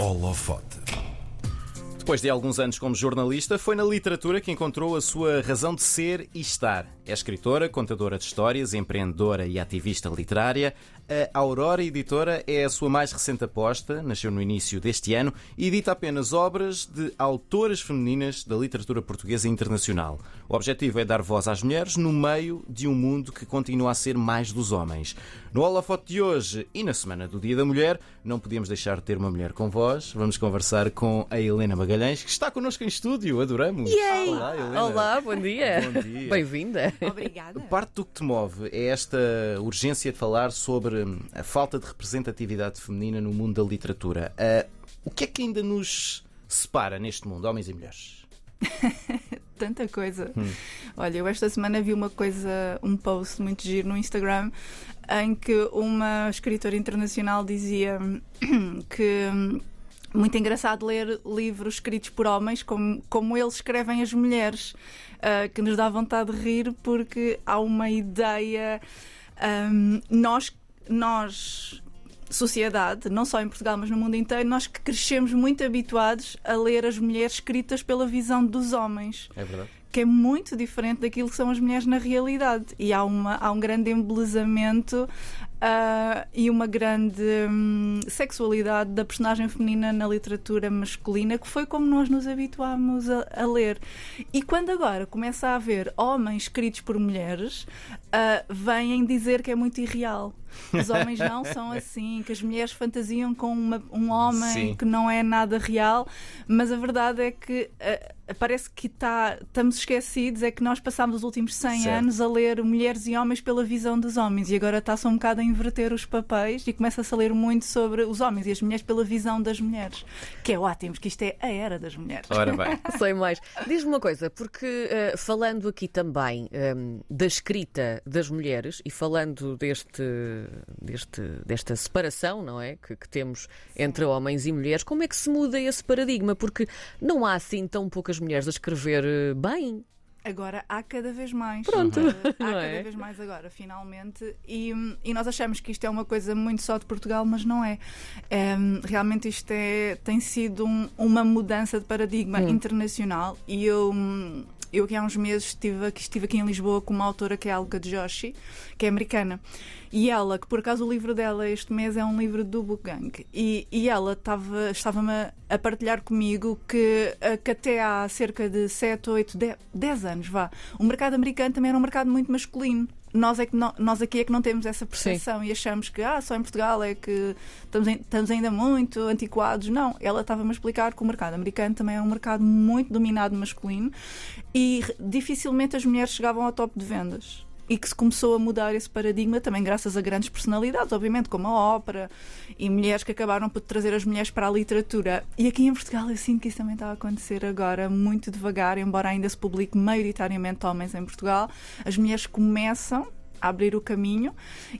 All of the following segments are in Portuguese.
Holofote. Depois de alguns anos como jornalista, foi na literatura que encontrou a sua razão de ser e estar. É escritora, contadora de histórias, empreendedora e ativista literária. A Aurora Editora é a sua mais recente aposta, nasceu no início deste ano e edita apenas obras de autoras femininas da literatura portuguesa internacional. O objetivo é dar voz às mulheres no meio de um mundo que continua a ser mais dos homens. No holofote de hoje e na semana do Dia da Mulher, não podíamos deixar de ter uma mulher com voz. Vamos conversar com a Helena Magalhães, que está connosco em estúdio. Adoramos. Yay! Olá, Helena. Olá, bom dia. Bom dia. Bem-vinda. Obrigada. Parte do que te move é esta urgência de falar sobre hum, a falta de representatividade feminina no mundo da literatura. Ah, o que é que ainda nos separa neste mundo, homens e mulheres? Tanta coisa. Olha, eu esta semana vi uma coisa, um post muito giro no Instagram em que uma escritora internacional dizia que hum, muito engraçado ler livros escritos por homens como, como eles escrevem as mulheres, ah, que nos dá vontade de rir porque há uma ideia. hum, nós, nós sociedade, não só em Portugal, mas no mundo inteiro, nós que crescemos muito habituados a ler as mulheres escritas pela visão dos homens, É verdade? que é muito diferente daquilo que são as mulheres na realidade. E há, uma, há um grande embelezamento ah, e uma grande hum, sexualidade da personagem feminina na literatura masculina, que foi como nós nos habituámos a, a ler. E quando agora começa a haver homens escritos por mulheres, ah, vêm dizer que é muito irreal. Os homens não são assim, que as mulheres fantasiam com uma- um homem Sim. que não é nada real, mas a verdade é que ah, parece que tá, estamos esquecidos, é que nós passámos os últimos 100 Certo. anos a ler mulheres e homens pela visão dos homens e agora está-se um bocado a inverter os papéis e começa-se a ler muito sobre os homens e as mulheres pela visão das mulheres, que é ótimo, porque isto é a era das mulheres. Ora bem. Sei mais. Diz-me uma coisa, porque eh, falando aqui também ehm, da escrita das mulheres e falando deste, deste, desta separação, não é? Que, que temos entre homens e mulheres, como é que se muda esse paradigma? Porque não há assim tão poucas mulheres a escrever eh, bem. Agora há cada vez mais. Pronto, Eh, há cada é? vez mais agora, finalmente. E, hum, e nós achamos que isto é uma coisa muito só de Portugal, mas não é. Em, realmente isto é, tem sido um- uma mudança de paradigma Hum. internacional. E eu. Eu aqui há uns meses estive aqui, estive aqui em Lisboa com uma autora que é Alka Joshi, que é americana. E ela, que por acaso o livro dela este mês é um livro do Book Gang. E, e ela estava- estava-me a- a partilhar comigo que, eh, que até há cerca de 7, 8, 10, 10 anos, vá, o mercado americano também era um mercado muito masculino. Nós, é que não- nós aqui é que não temos essa percepção e achamos que ah, só em Portugal é que estamos, em- estamos ainda muito antiquados. Não, ela estava-me a explicar que o mercado americano também é um mercado muito dominado masculino e dificilmente as mulheres chegavam ao top de vendas. E que se começou a mudar esse paradigma também graças a grandes personalidades, obviamente, como a ópera e mulheres que acabaram por trazer as mulheres para a literatura. E aqui em Portugal eu sinto que isso também está a acontecer agora, muito devagar, embora ainda se publique maioritariamente homens em Portugal. As mulheres começam a abrir o caminho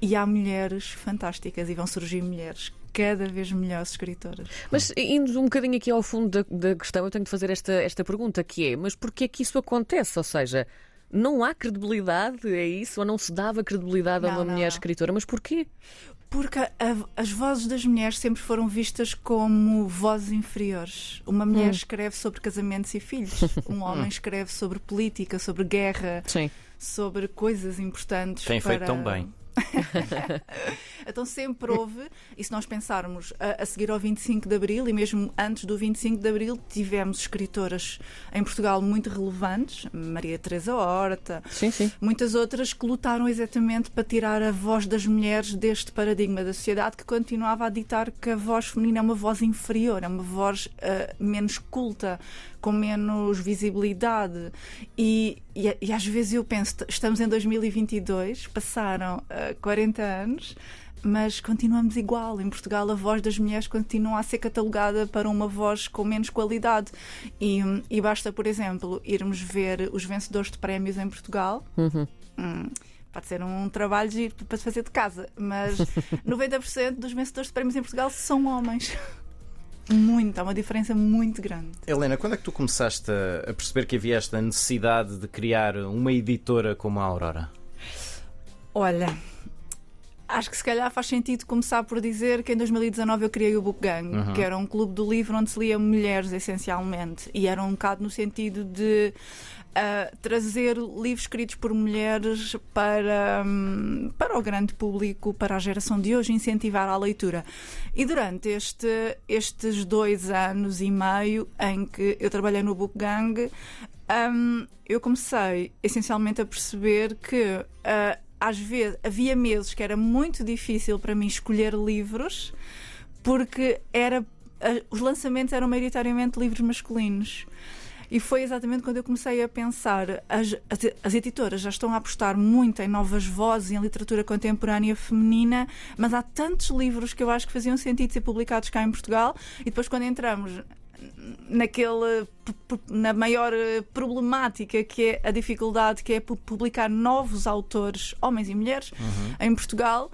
e há mulheres fantásticas e vão surgir mulheres cada vez melhores escritoras. Mas indo um bocadinho aqui ao fundo da, da questão, eu tenho de fazer esta, esta pergunta, que é, mas porquê é que isso acontece? Ou seja, não há credibilidade, é isso? Ou não se dava credibilidade a Não, uma não, mulher não. escritora? Mas porquê? Porque a- as vozes das mulheres sempre foram vistas como vozes inferiores. Uma mulher Hum. escreve sobre casamentos e filhos, um homem escreve sobre política, sobre guerra, Sim. sobre coisas importantes. Tem feito para- tão bem. Então sempre houve, e se nós pensarmos a, a seguir ao 25 de Abril, e mesmo antes do 25 de Abril, tivemos escritoras em Portugal muito relevantes, Maria Teresa Horta, Sim, sim. muitas outras que lutaram exatamente para tirar a voz das mulheres deste paradigma da sociedade que continuava a ditar que a voz feminina é uma voz inferior, é uma voz ah, menos culta, com menos visibilidade. E, e, e às vezes eu penso, estamos em 2022, passaram ah, 40 anos. Mas continuamos igual. Em Portugal, a voz das mulheres continua a ser catalogada para uma voz com menos qualidade. E, e basta, por exemplo, irmos ver os vencedores de prémios em Portugal. Uhum. Hum, pode ser um trabalho giro para fazer de casa, mas 90% dos vencedores de prémios em Portugal são homens. Muito, há uma diferença muito grande. Helena, quando é que tu começaste a perceber que havia esta necessidade de criar uma editora como a Aurora? Olha, Acho que se calhar faz sentido começar por dizer que em 2019 eu criei o Book Gang, uhum. que era um clube do livro onde se lia mulheres essencialmente, e era um bocado no sentido de uh, trazer livros escritos por mulheres para, um, para o grande público, para a geração de hoje, incentivar a leitura. E durante este, estes dois anos e meio em que eu trabalhei no Book Gang, um, eu comecei essencialmente a perceber que uh, às vezes havia meses que era muito difícil para mim escolher livros porque era, os lançamentos eram maioritariamente livros masculinos. E foi exatamente quando eu comecei a pensar: as, as, as, editoras já estão a apostar muito em novas vozes e em literatura contemporânea feminina, mas há tantos livros que eu acho que faziam sentido ser publicados cá em Portugal. E depois, quando entramos naquele na maior eh, problemática que é a dificuldade que é publicar novos autores, homens e mulheres, uhum. em Portugal.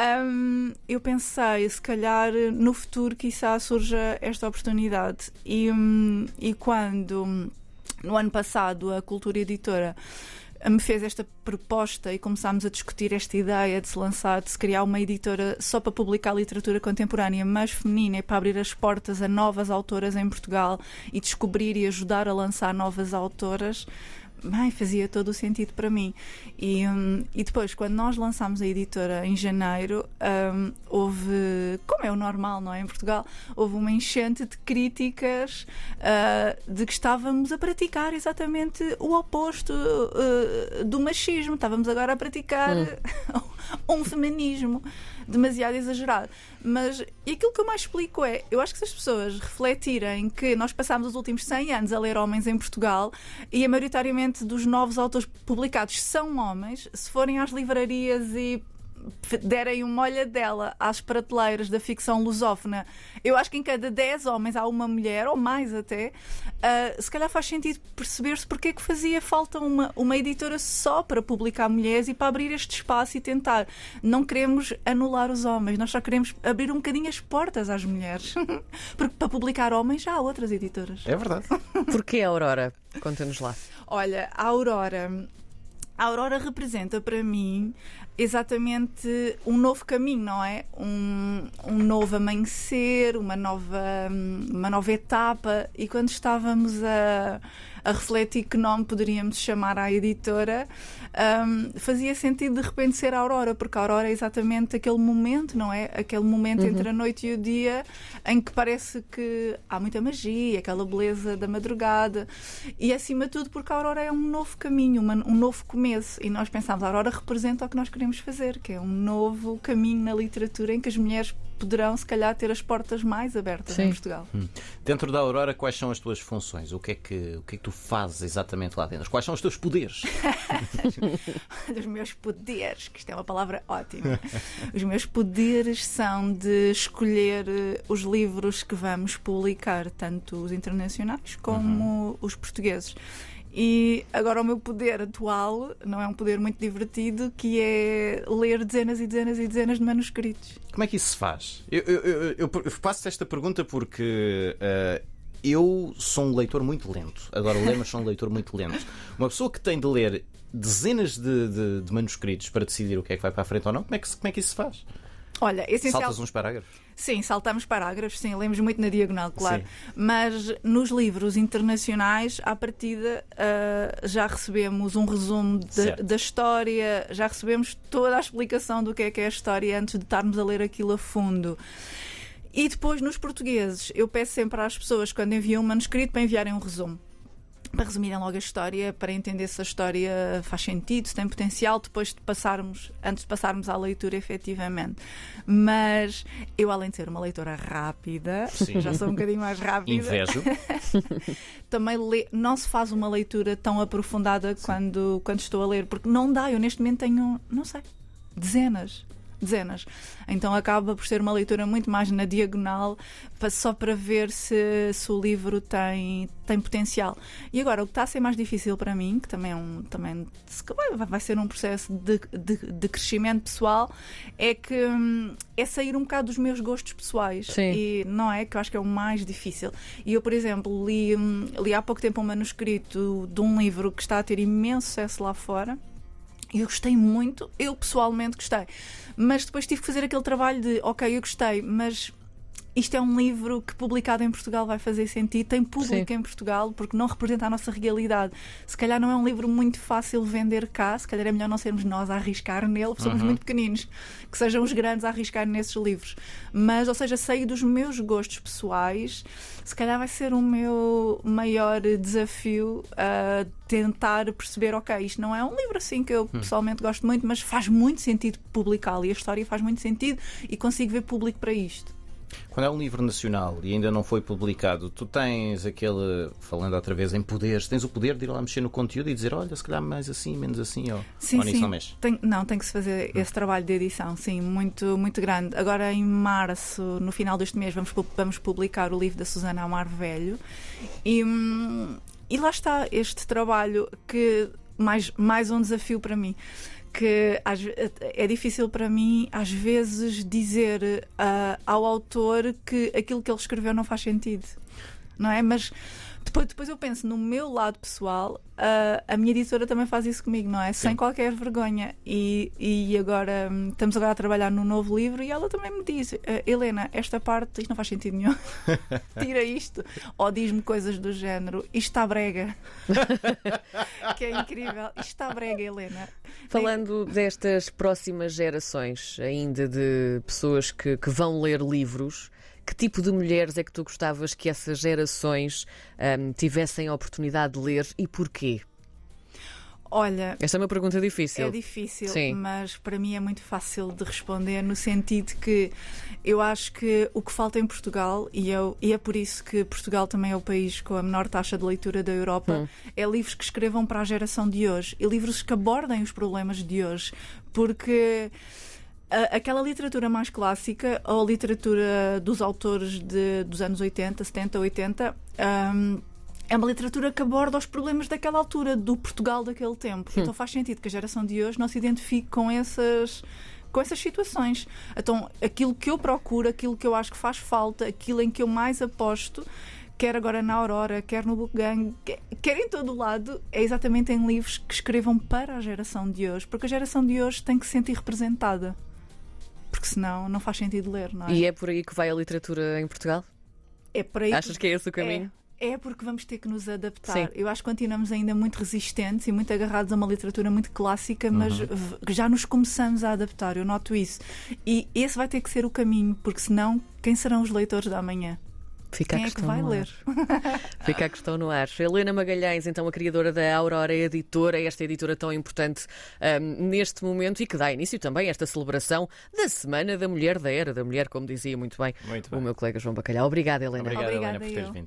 Um, eu pensei, se calhar no futuro, quizá surja esta oportunidade. E, um, e quando, no ano passado, a Cultura Editora me fez esta proposta e começámos a discutir esta ideia de se lançar, de se criar uma editora só para publicar literatura contemporânea, mas feminina, e para abrir as portas a novas autoras em Portugal e descobrir e ajudar a lançar novas autoras bem, fazia todo o sentido para mim. E, um, e depois, quando nós lançámos a editora em janeiro, um, houve, como é o normal, não é? Em Portugal, houve uma enchente de críticas uh, de que estávamos a praticar exatamente o oposto uh, do machismo. Estávamos agora a praticar hum. um feminismo demasiado exagerado. Mas aquilo que eu mais explico é: eu acho que se as pessoas refletirem que nós passámos os últimos 100 anos a ler homens em Portugal e a maioritariamente dos novos autores publicados são homens, se forem às livrarias e derem uma olhadela às prateleiras da ficção lusófona, eu acho que em cada 10 homens há uma mulher, ou mais até, uh, se calhar faz sentido perceber-se porque é que fazia falta uma, uma editora só para publicar mulheres e para abrir este espaço e tentar. Não queremos anular os homens, nós só queremos abrir um bocadinho as portas às mulheres. porque para publicar homens já há outras editoras. É verdade. Porquê a Aurora? Conta-nos lá. Olha, a Aurora a Aurora representa para mim exatamente um novo caminho, não é? Um, um novo amanhecer, uma nova, uma nova etapa. E quando estávamos a, a refletir que nome poderíamos chamar à editora, um, fazia sentido de repente ser a Aurora, porque a Aurora é exatamente aquele momento, não é? Aquele momento uhum. entre a noite e o dia em que parece que há muita magia, aquela beleza da madrugada. E acima de tudo, porque a Aurora é um novo caminho, uma, um novo começo. E nós pensámos, a Aurora representa o que nós queremos fazer, que é um novo caminho na literatura em que as mulheres poderão, se calhar, ter as portas mais abertas Sim. em Portugal. Hum. Dentro da Aurora, quais são as tuas funções? O que, é que, o que é que tu fazes exatamente lá dentro? Quais são os teus poderes? os meus poderes, que isto é uma palavra ótima. Os meus poderes são de escolher eh, os livros que vamos publicar, tanto os internacionais como uhum. os portugueses. E agora o meu poder atual não é um poder muito divertido, que é ler dezenas e dezenas e dezenas de manuscritos. Como é que isso se faz? Eu, eu, eu, eu faço esta pergunta porque uh, eu sou um leitor muito lento. Agora ler, mas sou um leitor muito lento. Uma pessoa que tem de ler dezenas de, de, de manuscritos para decidir o que é que vai para a frente ou não, como é que, como é que isso se faz? Olha, essencial... Saltas uns parágrafos? Sim, saltamos parágrafos, sim, lemos muito na diagonal, claro. Sim. Mas nos livros internacionais, à partida, uh, já recebemos um resumo de, da história, já recebemos toda a explicação do que é que é a história antes de estarmos a ler aquilo a fundo. E depois, nos portugueses, eu peço sempre às pessoas, quando enviam um manuscrito, para enviarem um resumo para resumirem logo a história, para entender se a história faz sentido, se tem potencial, depois de passarmos, antes de passarmos à leitura efetivamente. Mas eu, além de ser uma leitora rápida, Sim. já sou um bocadinho mais rápida. Invejo. também le... não se faz uma leitura tão aprofundada quando, quando estou a ler, porque não dá. Eu neste momento tenho, não sei, dezenas dezenas. Então acaba por ser uma leitura muito mais na diagonal, só para ver se, se o livro tem, tem potencial. E agora, o que está a ser mais difícil para mim, que também, é um, também vai ser um processo de, de, de crescimento pessoal, é que hum, é sair um bocado dos meus gostos pessoais. Sim. E não é que eu acho que é o mais difícil. E eu, por exemplo, li, hum, li há pouco tempo um manuscrito de um livro que está a ter imenso sucesso lá fora eu gostei muito, eu pessoalmente gostei. Mas depois tive que fazer aquele trabalho de, ok, eu gostei, mas isto é um livro que publicado em Portugal vai fazer sentido, tem público Sim. em Portugal, porque não representa a nossa realidade. Se calhar não é um livro muito fácil vender cá, se calhar é melhor não sermos nós a arriscar nele, porque somos muito pequeninos, que sejam os grandes a arriscar nesses livros. Mas, ou seja, sair dos meus gostos pessoais, se calhar vai ser o meu maior desafio a tentar perceber, ok, isto não é um livro assim que eu pessoalmente gosto muito, mas faz muito sentido publicá-lo e a história faz muito sentido e consigo ver público para isto. Quando é um livro nacional e ainda não foi publicado, tu tens aquele, falando outra vez em poderes, tens o poder de ir lá mexer no conteúdo e dizer, olha, se calhar mais assim, menos assim, ou, Sim, ou nisso sim. não mexe. Tem- não, tem que se fazer esse trabalho de edição, sim, muito, muito grande. Agora, em março, no final deste mês, vamos, vamos publicar o livro da Susana Amar Velho. E, hum, e lá está este trabalho que mais, mais um desafio para mim. Que às é difícil para mim, às vezes, dizer ah, ao autor que aquilo que ele escreveu não faz sentido, não é? Mas depois, depois eu penso no meu lado pessoal, ah, a minha editora também faz isso comigo, não é? Sem qualquer vergonha. E, e agora hum, estamos agora a trabalhar num novo livro e ela também me diz: "Ah, Helena, esta parte, isto não faz sentido nenhum. Tira isto. Ou diz-me coisas do género: isto está brega. que é incrível. Isto está brega, Helena. Falando destas próximas gerações, ainda de pessoas que, que vão ler livros, que tipo de mulheres é que tu gostavas que essas gerações ahm, tivessem a oportunidade de ler e porquê? Olha, Esta é uma pergunta difícil. É difícil, Sim. mas para mim é muito fácil de responder no sentido que eu acho que o que falta em Portugal, e, eu, e é por isso que Portugal também é o país com a menor taxa de leitura da Europa, Hum. é livros que escrevam para a geração de hoje e livros que abordem os problemas de hoje, porque aquela literatura mais clássica, ou a literatura dos autores de, dos anos 80, 70, 80, hum, é uma literatura que aborda os problemas daquela altura, do Portugal daquele tempo. Então faz sentido que a geração de hoje não se identifique com essas com essas situações. Então, aquilo que eu procuro, aquilo que eu acho que faz falta, aquilo em que eu mais aposto, quer agora na Aurora, quer no Book Gang, quer, quer em todo o lado, é exatamente em livros que escrevam para a geração de hoje, porque a geração de hoje tem que se sentir representada. Porque senão não faz sentido ler, não é? E é por aí que vai a literatura em Portugal? É por aí Achas que é esse o caminho? É, é porque vamos ter que nos adaptar. Sim. Eu acho que continuamos ainda muito resistentes e muito agarrados a uma literatura muito clássica, mas Uhum. já nos começamos a adaptar, eu noto isso. E esse vai ter que ser o caminho, porque senão, quem serão os leitores da manhã? Fica a Quem é que questão vai no ar. ler? Fica a questão no ar. Helena Magalhães, então a criadora da Aurora Editora, esta editora tão importante ahm, neste momento e que dá início também a esta celebração da Semana da Mulher da Era da Mulher, como dizia muito bem Muito o bem. meu colega João Bacalhau. Obrigada, Helena. Obrigado, Obrigada Helena, por teres vindo.